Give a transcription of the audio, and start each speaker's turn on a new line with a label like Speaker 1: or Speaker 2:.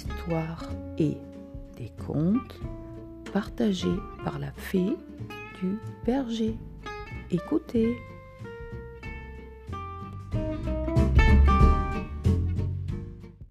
Speaker 1: histoires et des contes partagés par la fée du berger. Écoutez.